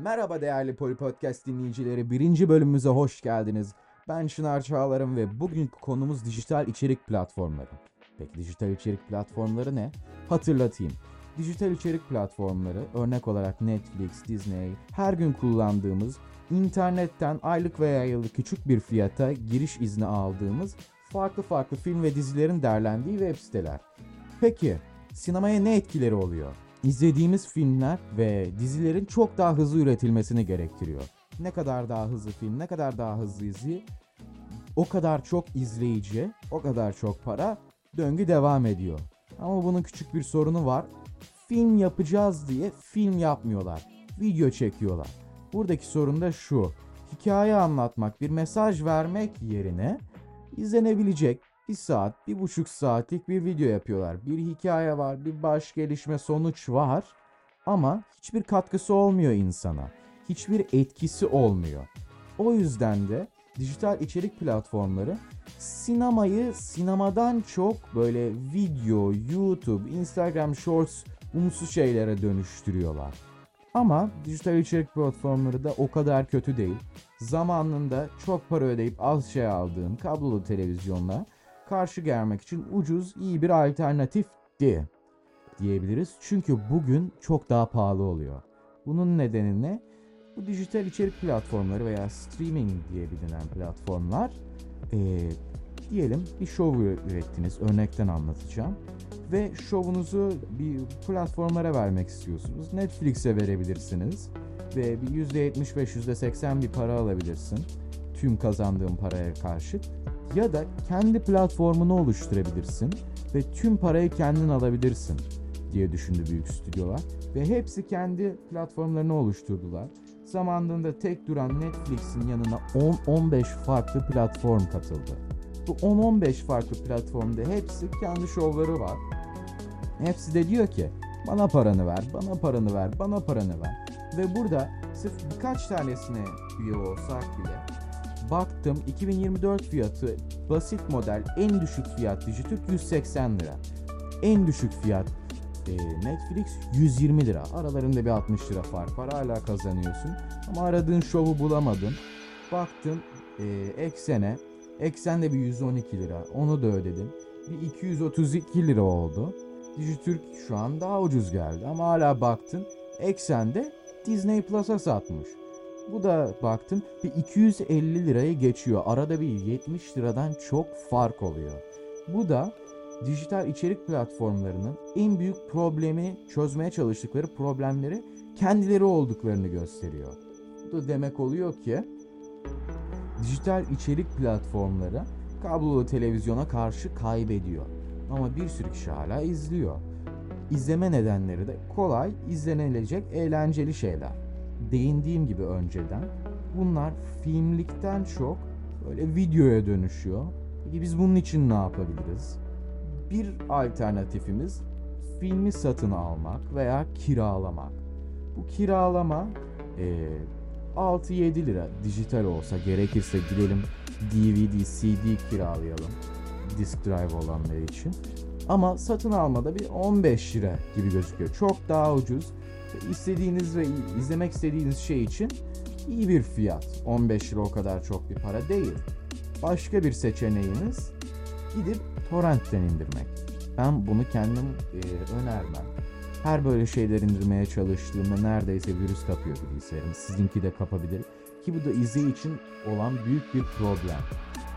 Merhaba değerli Poli Podcast dinleyicileri. Birinci bölümümüze hoş geldiniz. Ben Çınar Çağlar'ım ve bugünkü konumuz dijital içerik platformları. Peki dijital içerik platformları ne? Hatırlatayım. Dijital içerik platformları örnek olarak Netflix, Disney her gün kullandığımız internetten aylık veya yıllık küçük bir fiyata giriş izni aldığımız farklı farklı film ve dizilerin derlendiği web siteler. Peki sinemaya ne etkileri oluyor? İzlediğimiz filmler ve dizilerin çok daha hızlı üretilmesini gerektiriyor. Ne kadar daha hızlı film, ne kadar daha hızlı dizi, o kadar çok izleyici, o kadar çok para, döngü devam ediyor. Ama bunun küçük bir sorunu var. Film yapacağız diye film yapmıyorlar. Video çekiyorlar. Buradaki sorun da şu. Hikaye anlatmak, bir mesaj vermek yerine izlenebilecek bir saat, bir buçuk saatlik bir video yapıyorlar. Bir hikaye var, bir baş gelişme sonuç var ama hiçbir katkısı olmuyor insana. Hiçbir etkisi olmuyor. O yüzden de dijital içerik platformları sinemayı sinemadan çok böyle video, YouTube, Instagram Shorts umutsuz şeylere dönüştürüyorlar. Ama dijital içerik platformları da o kadar kötü değil. Zamanında çok para ödeyip az şey aldığın kablolu televizyonla karşı gelmek için ucuz, iyi bir alternatifti diyebiliriz. Çünkü bugün çok daha pahalı oluyor. Bunun nedeni ne? Bu dijital içerik platformları veya streaming diye bilinen platformlar ee, diyelim bir şov ürettiniz. Örnekten anlatacağım. Ve şovunuzu bir platformlara vermek istiyorsunuz. Netflix'e verebilirsiniz. Ve bir %75, %80 bir para alabilirsin. Tüm kazandığın paraya karşı ya da kendi platformunu oluşturabilirsin ve tüm parayı kendin alabilirsin diye düşündü büyük stüdyolar ve hepsi kendi platformlarını oluşturdular. Zamanında tek duran Netflix'in yanına 10-15 farklı platform katıldı. Bu 10-15 farklı platformda hepsi kendi şovları var. Hepsi de diyor ki bana paranı ver, bana paranı ver, bana paranı ver. Ve burada sırf birkaç tanesine üye olsak bile baktım 2024 fiyatı basit model en düşük fiyat Dijitürk 180 lira. En düşük fiyat e, Netflix 120 lira. Aralarında bir 60 lira fark var. Hala kazanıyorsun. Ama aradığın şovu bulamadın. Baktın e, eksene. Eksende bir 112 lira. Onu da ödedim. Bir 232 lira oldu. Dijitürk şu an daha ucuz geldi. Ama hala baktın eksende Disney Plus'a satmış. Bu da baktım bir 250 liraya geçiyor. Arada bir 70 liradan çok fark oluyor. Bu da dijital içerik platformlarının en büyük problemi çözmeye çalıştıkları problemleri kendileri olduklarını gösteriyor. Bu da demek oluyor ki dijital içerik platformları kablolu televizyona karşı kaybediyor. Ama bir sürü kişi hala izliyor. İzleme nedenleri de kolay, izlenilecek, eğlenceli şeyler değindiğim gibi önceden bunlar filmlikten çok böyle videoya dönüşüyor. Peki biz bunun için ne yapabiliriz? Bir alternatifimiz filmi satın almak veya kiralamak. Bu kiralama e, 6-7 lira dijital olsa gerekirse gidelim DVD, CD kiralayalım disk drive olanlar için. Ama satın almada bir 15 lira gibi gözüküyor. Çok daha ucuz istediğiniz ve izlemek istediğiniz şey için iyi bir fiyat. 15 lira o kadar çok bir para değil. Başka bir seçeneğimiz gidip torrentten indirmek. Ben bunu kendim e, önermem. Her böyle şeyler indirmeye çalıştığımda neredeyse virüs kapıyor bilgisayarım. Sizinki de kapabilir. Ki bu da izleyici için olan büyük bir problem.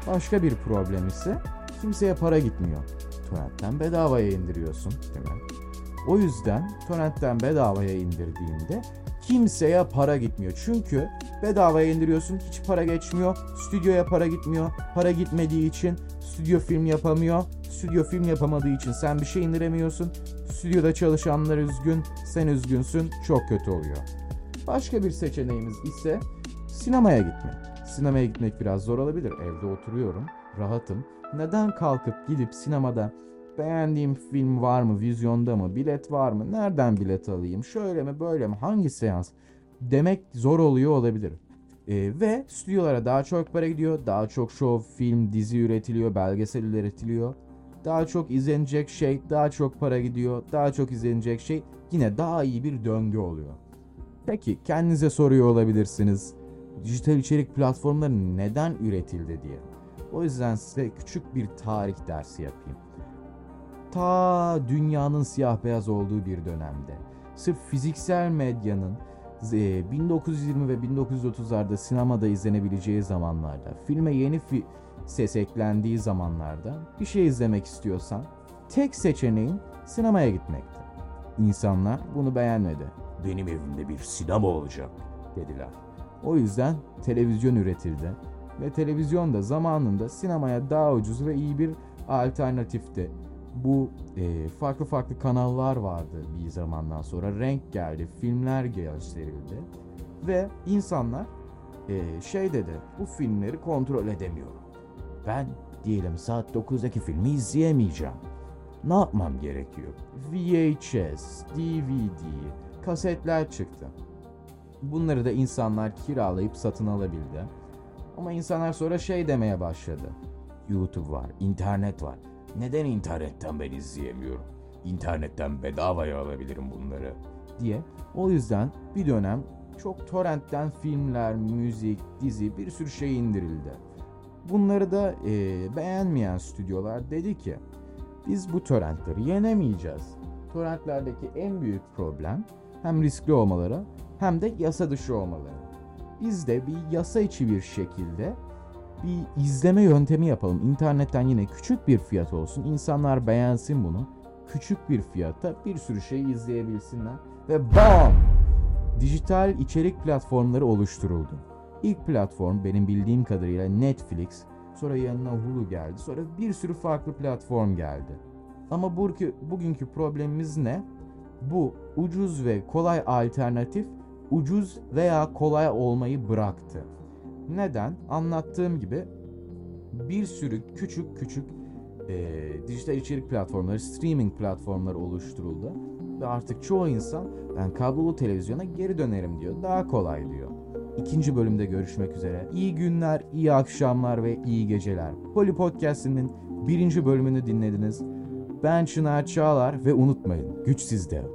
Başka bir problem ise kimseye para gitmiyor. Torrentten bedavaya indiriyorsun değil mi? O yüzden torrentten bedavaya indirdiğinde kimseye para gitmiyor. Çünkü bedavaya indiriyorsun hiç para geçmiyor. Stüdyoya para gitmiyor. Para gitmediği için stüdyo film yapamıyor. Stüdyo film yapamadığı için sen bir şey indiremiyorsun. Stüdyoda çalışanlar üzgün, sen üzgünsün. Çok kötü oluyor. Başka bir seçeneğimiz ise sinemaya gitmek. Sinemaya gitmek biraz zor olabilir. Evde oturuyorum, rahatım. Neden kalkıp gidip sinemada Beğendiğim film var mı? Vizyonda mı? Bilet var mı? Nereden bilet alayım? Şöyle mi böyle mi? Hangi seans? Demek zor oluyor olabilir. Ee, ve stüdyolara daha çok para gidiyor. Daha çok show, film, dizi üretiliyor. Belgesel üretiliyor. Daha çok izlenecek şey, daha çok para gidiyor. Daha çok izlenecek şey yine daha iyi bir döngü oluyor. Peki kendinize soruyor olabilirsiniz. Dijital içerik platformları neden üretildi diye. O yüzden size küçük bir tarih dersi yapayım. Ta dünyanın siyah beyaz olduğu bir dönemde sırf fiziksel medyanın 1920 ve 1930'larda sinemada izlenebileceği zamanlarda, filme yeni fi- ses eklendiği zamanlarda bir şey izlemek istiyorsan tek seçeneğin sinemaya gitmekti. İnsanlar bunu beğenmedi. Benim evimde bir sinema olacak dediler. O yüzden televizyon üretildi ve televizyon da zamanında sinemaya daha ucuz ve iyi bir alternatifti. Bu e, farklı farklı kanallar vardı bir zamandan sonra. Renk geldi, filmler gösterildi ve insanlar e, şey dedi, bu filmleri kontrol edemiyorum. Ben diyelim saat 9'daki filmi izleyemeyeceğim. Ne yapmam gerekiyor? VHS, DVD, kasetler çıktı. Bunları da insanlar kiralayıp satın alabildi. Ama insanlar sonra şey demeye başladı. YouTube var, internet var. Neden internetten ben izleyemiyorum? İnternetten bedavaya alabilirim bunları diye. O yüzden bir dönem çok torrentten filmler, müzik, dizi bir sürü şey indirildi. Bunları da e, beğenmeyen stüdyolar dedi ki biz bu torrentleri yenemeyeceğiz. Torrentlerdeki en büyük problem hem riskli olmaları hem de yasa dışı olmaları. Biz de bir yasa içi bir şekilde bir izleme yöntemi yapalım. İnternetten yine küçük bir fiyat olsun. İnsanlar beğensin bunu. Küçük bir fiyata bir sürü şey izleyebilsinler. Ve BAM! Dijital içerik platformları oluşturuldu. İlk platform benim bildiğim kadarıyla Netflix, sonra yanına Hulu geldi, sonra bir sürü farklı platform geldi. Ama bugünkü, bugünkü problemimiz ne? Bu ucuz ve kolay alternatif ucuz veya kolay olmayı bıraktı. Neden? Anlattığım gibi bir sürü küçük küçük e, dijital içerik platformları, streaming platformları oluşturuldu. Ve artık çoğu insan ben kablolu televizyona geri dönerim diyor. Daha kolay diyor. İkinci bölümde görüşmek üzere. İyi günler, iyi akşamlar ve iyi geceler. Poli Podcast'inin birinci bölümünü dinlediniz. Ben Çınar Çağlar ve unutmayın güç sizde.